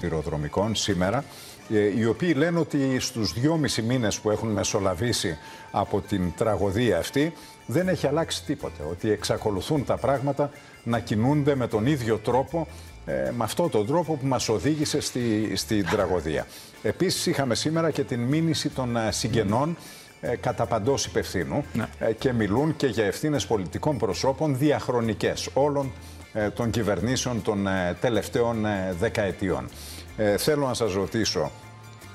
σιδηροδρομικών σήμερα, ε, οι οποίοι λένε ότι στους δυόμισι μήνες που έχουν μεσολαβήσει από την τραγωδία αυτή δεν έχει αλλάξει τίποτε, ότι εξακολουθούν τα πράγματα να κινούνται με τον ίδιο τρόπο ε, με αυτόν τον τρόπο που μας οδήγησε στη, στην τραγωδία. Επίσης είχαμε σήμερα και την μήνυση των ε, συγγενών ε, κατά παντός υπευθύνου ναι. ε, και μιλούν και για ευθύνες πολιτικών προσώπων διαχρονικές όλων ε, των κυβερνήσεων των τελευταίων δεκαετιών. Θέλω να σας ρωτήσω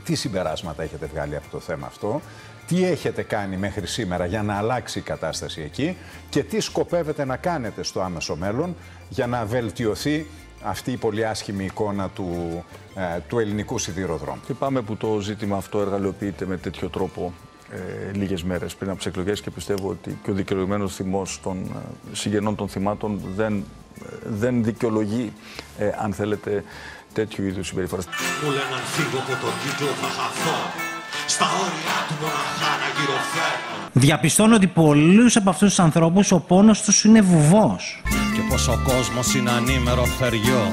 τι συμπεράσματα έχετε βγάλει από το θέμα αυτό, τι έχετε κάνει μέχρι σήμερα για να αλλάξει η κατάσταση εκεί; Και τι σκοπεύετε να κάνετε στο άμεσο μέλλον για να βελτιωθεί αυτή η πολύ άσχημη εικόνα του, του ελληνικού σιδηροδρόμου; Και πάμε που το ζήτημα αυτό εργαλειοποιείται με τέτοιο τρόπο ε, λίγες μέρες πριν από τις εκλογές και πιστεύω ότι και ο δικαιολογημένος θυμός των ε, συγγενών των θυμάτων δεν, ε, δεν δικαιολογεί, ε, αν θέλετε, τέτοιου είδους συμπεριφοράς. Μου λένε αν φύγω από τον κύκλο θα χαθώ, στα όρια του μοναχά να γυροφέρω. Διαπιστώνω ότι πολλούς από αυτούς τους ανθρώπους ο πόνος τους είναι βουβός. Και πως ο κόσμος είναι ανήμερο θεριό,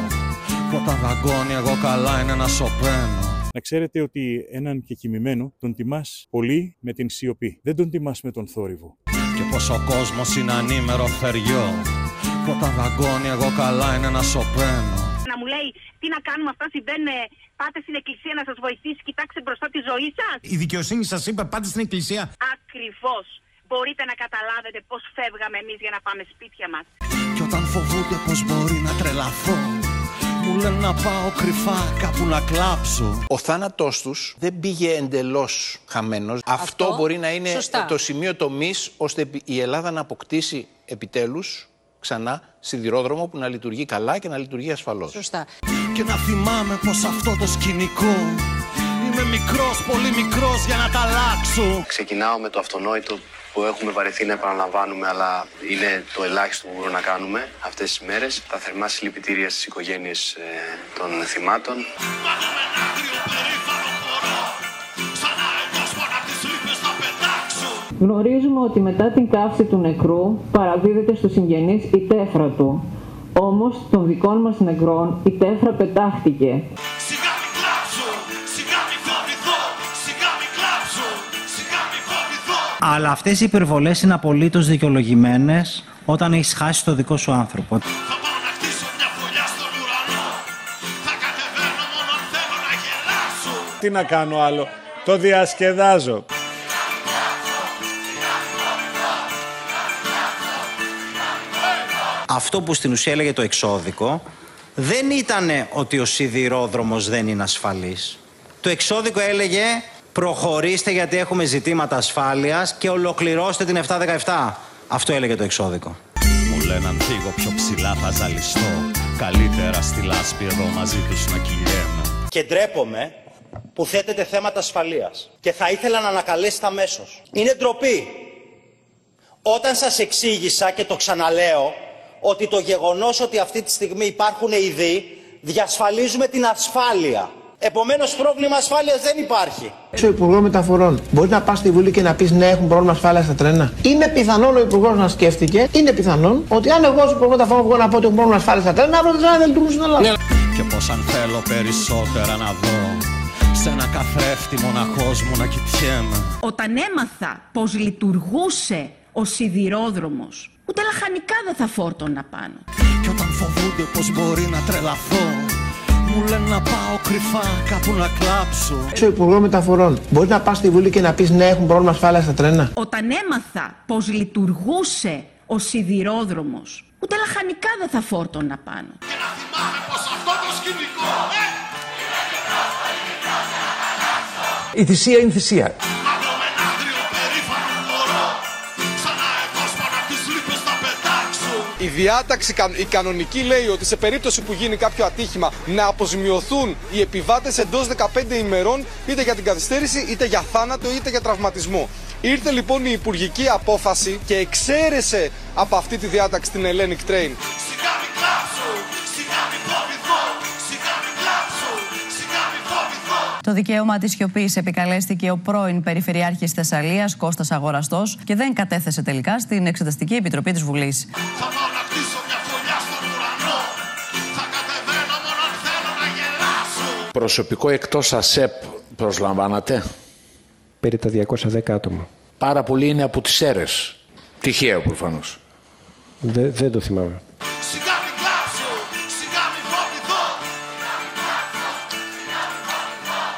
που όταν δαγκώνει εγώ καλά είναι να σωπαίνω. Να ξέρετε ότι έναν κεκοιμημένο τον τιμάς πολύ με την σιωπή. Δεν τον τιμάς με τον θόρυβο. Και πως ο κόσμος είναι ανήμερο θεριό. Που όταν δαγκώνει εγώ καλά είναι να σωπαίνω. Να μου λέει τι να κάνουμε αυτά συμβαίνουν Πάτε στην εκκλησία να σας βοηθήσει Κοιτάξτε μπροστά τη ζωή σας Η δικαιοσύνη σας είπε πάτε στην εκκλησία. Ακριβώς. Μπορείτε να καταλάβετε πώς φεύγαμε εμείς για να πάμε σπίτια μας. Και όταν φοβούνται πως μπορεί να τρελαθώ μου λένε να πάω κρυφά κάπου να κλάψω. Ο θάνατός τους δεν πήγε εντελώς χαμένος. Αυτό, μπορεί να είναι το σημείο τομής ώστε η Ελλάδα να αποκτήσει επιτέλους ξανά σιδηρόδρομο που να λειτουργεί καλά και να λειτουργεί ασφαλώς. Σωστά. Και να θυμάμαι πως αυτό το σκηνικό Είμαι μικρός, πολύ μικρός για να τα αλλάξω Ξεκινάω με το αυτονόητο που έχουμε βαρεθεί να επαναλαμβάνουμε, αλλά είναι το ελάχιστο που μπορούμε να κάνουμε αυτές τις μέρες. Τα θερμά συλληπιτήρια στις οικογένειες ε, των θυμάτων. Γνωρίζουμε ότι μετά την καύση του νεκρού παραδίδεται στους συγγενείς η τέφρα του. Όμως των δικών μας νεκρών η τέφρα πετάχτηκε. Αλλά αυτές οι υπερβολές είναι απολύτως δικαιολογημένες όταν έχεις χάσει το δικό σου άνθρωπο. Τι να κάνω άλλο, το διασκεδάζω. Αυτό που στην ουσία έλεγε το εξώδικο δεν ήταν ότι ο σιδηρόδρομος δεν είναι ασφαλής. Το εξώδικο έλεγε προχωρήστε γιατί έχουμε ζητήματα ασφάλειας και ολοκληρώστε την 717. Αυτό έλεγε το εξώδικο. Μου λένε αν φύγω πιο ψηλά θα ζαλιστώ Καλύτερα στη λάσπη εδώ μαζί τους να κυλιέμαι Και ντρέπομαι που θέτετε θέματα ασφαλείας και θα ήθελα να ανακαλέσετε αμέσως. Είναι ντροπή. Όταν σας εξήγησα και το ξαναλέω ότι το γεγονός ότι αυτή τη στιγμή υπάρχουν ειδοί διασφαλίζουμε την ασφάλεια. Επομένως, πρόβλημα ασφάλειας δεν υπάρχει. Ο Υπουργό Μεταφορών μπορείς να πας στη Βουλή και να πεις ναι, έχουν πρόβλημα ασφάλειας στα τρένα. Είναι πιθανόν ο Υπουργός να σκέφτηκε, είναι πιθανόν ότι αν εγώ ως Υπουργό Μεταφορών βγω να πω ότι έχουν πρόβλημα ασφάλειας στα τρένα, αύριο τα τρένα δεν λειτουργούν στην Ελλάδα. Και πώ αν θέλω περισσότερα να δω σε ένα καθρέφτη μοναχός μου να κοιτιέμαι. Όταν έμαθα πώ λειτουργούσε ο σιδηρόδρομος, ούτε λαχανικά δεν θα φόρτωνα πάνω. Και όταν φοβούνται πως μπορεί να τρελαθώ μου λένε να πάω κρυφά κάπου να κλάψω. Ο Υπουργό Μεταφορών μπορείς να πας στη Βουλή και να πεις ναι, έχουν πρόβλημα ασφάλεια στα τρένα. Όταν έμαθα πώ λειτουργούσε ο σιδηρόδρομος, ούτε λαχανικά δεν θα φόρτωνα πάνω. Και να θυμάμαι πως αυτό το σκηνικό, ε! Η θυσία είναι θυσία. Η διάταξη, η κανονική λέει ότι σε περίπτωση που γίνει κάποιο ατύχημα να αποζημιωθούν οι επιβάτες εντός 15 ημερών είτε για την καθυστέρηση είτε για θάνατο είτε για τραυματισμό. Ήρθε λοιπόν η υπουργική απόφαση και εξαίρεσε από αυτή τη διάταξη την Hellenic Train. Το δικαίωμα της σιωπής επικαλέστηκε ο πρώην Περιφερειάρχης Θεσσαλίας Κώστας Αγοραστός και δεν κατέθεσε τελικά στην Εξεταστική Επιτροπή της Βουλής. Προσωπικό εκτός ΑΣΕΠ προσλαμβάνατε; Περί τα 210 άτομα. Πάρα πολλοί είναι από τις αίρες. Τυχαίο προφανώς. Δεν, δεν το θυμάμαι.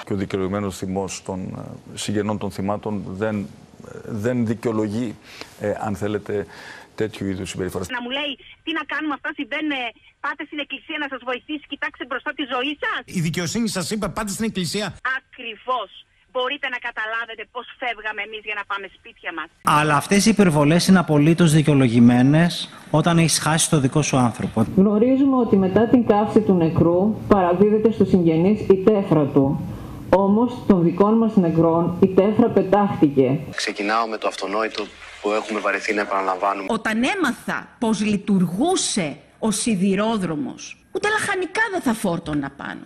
Και ο δικαιολογημένος θυμός των ε, συγγενών των θυμάτων δεν, ε, δεν δικαιολογεί, ε, αν θέλετε, τέτοιου είδους συμπεριφοράς. Να μου λέει τι να κάνουμε, αυτά συμβαίνουν. Πάτε στην εκκλησία να σας βοηθήσει, κοιτάξτε μπροστά τη ζωή σας. Η δικαιοσύνη σας είπε πάτε στην εκκλησία. Ακριβώς. Μπορείτε να καταλάβετε πώς φεύγαμε εμείς για να πάμε σπίτια μας. Αλλά αυτές οι υπερβολές είναι απολύτως δικαιολογημένες όταν έχεις χάσει το δικό σου άνθρωπο. Γνωρίζουμε ότι μετά την καύση του νεκρού παραδίδεται στο συγγενή η τέφρα του. Όμως των δικών μας νεκρών η τέφρα πετάχτηκε. Ξεκινάω με το αυτονόητο που έχουμε βαρεθεί να επαναλαμβάνουμε. Όταν έμαθα πως λειτουργούσε ο σιδηρόδρομος, ούτε λαχανικά δεν θα φόρτωνα πάνω.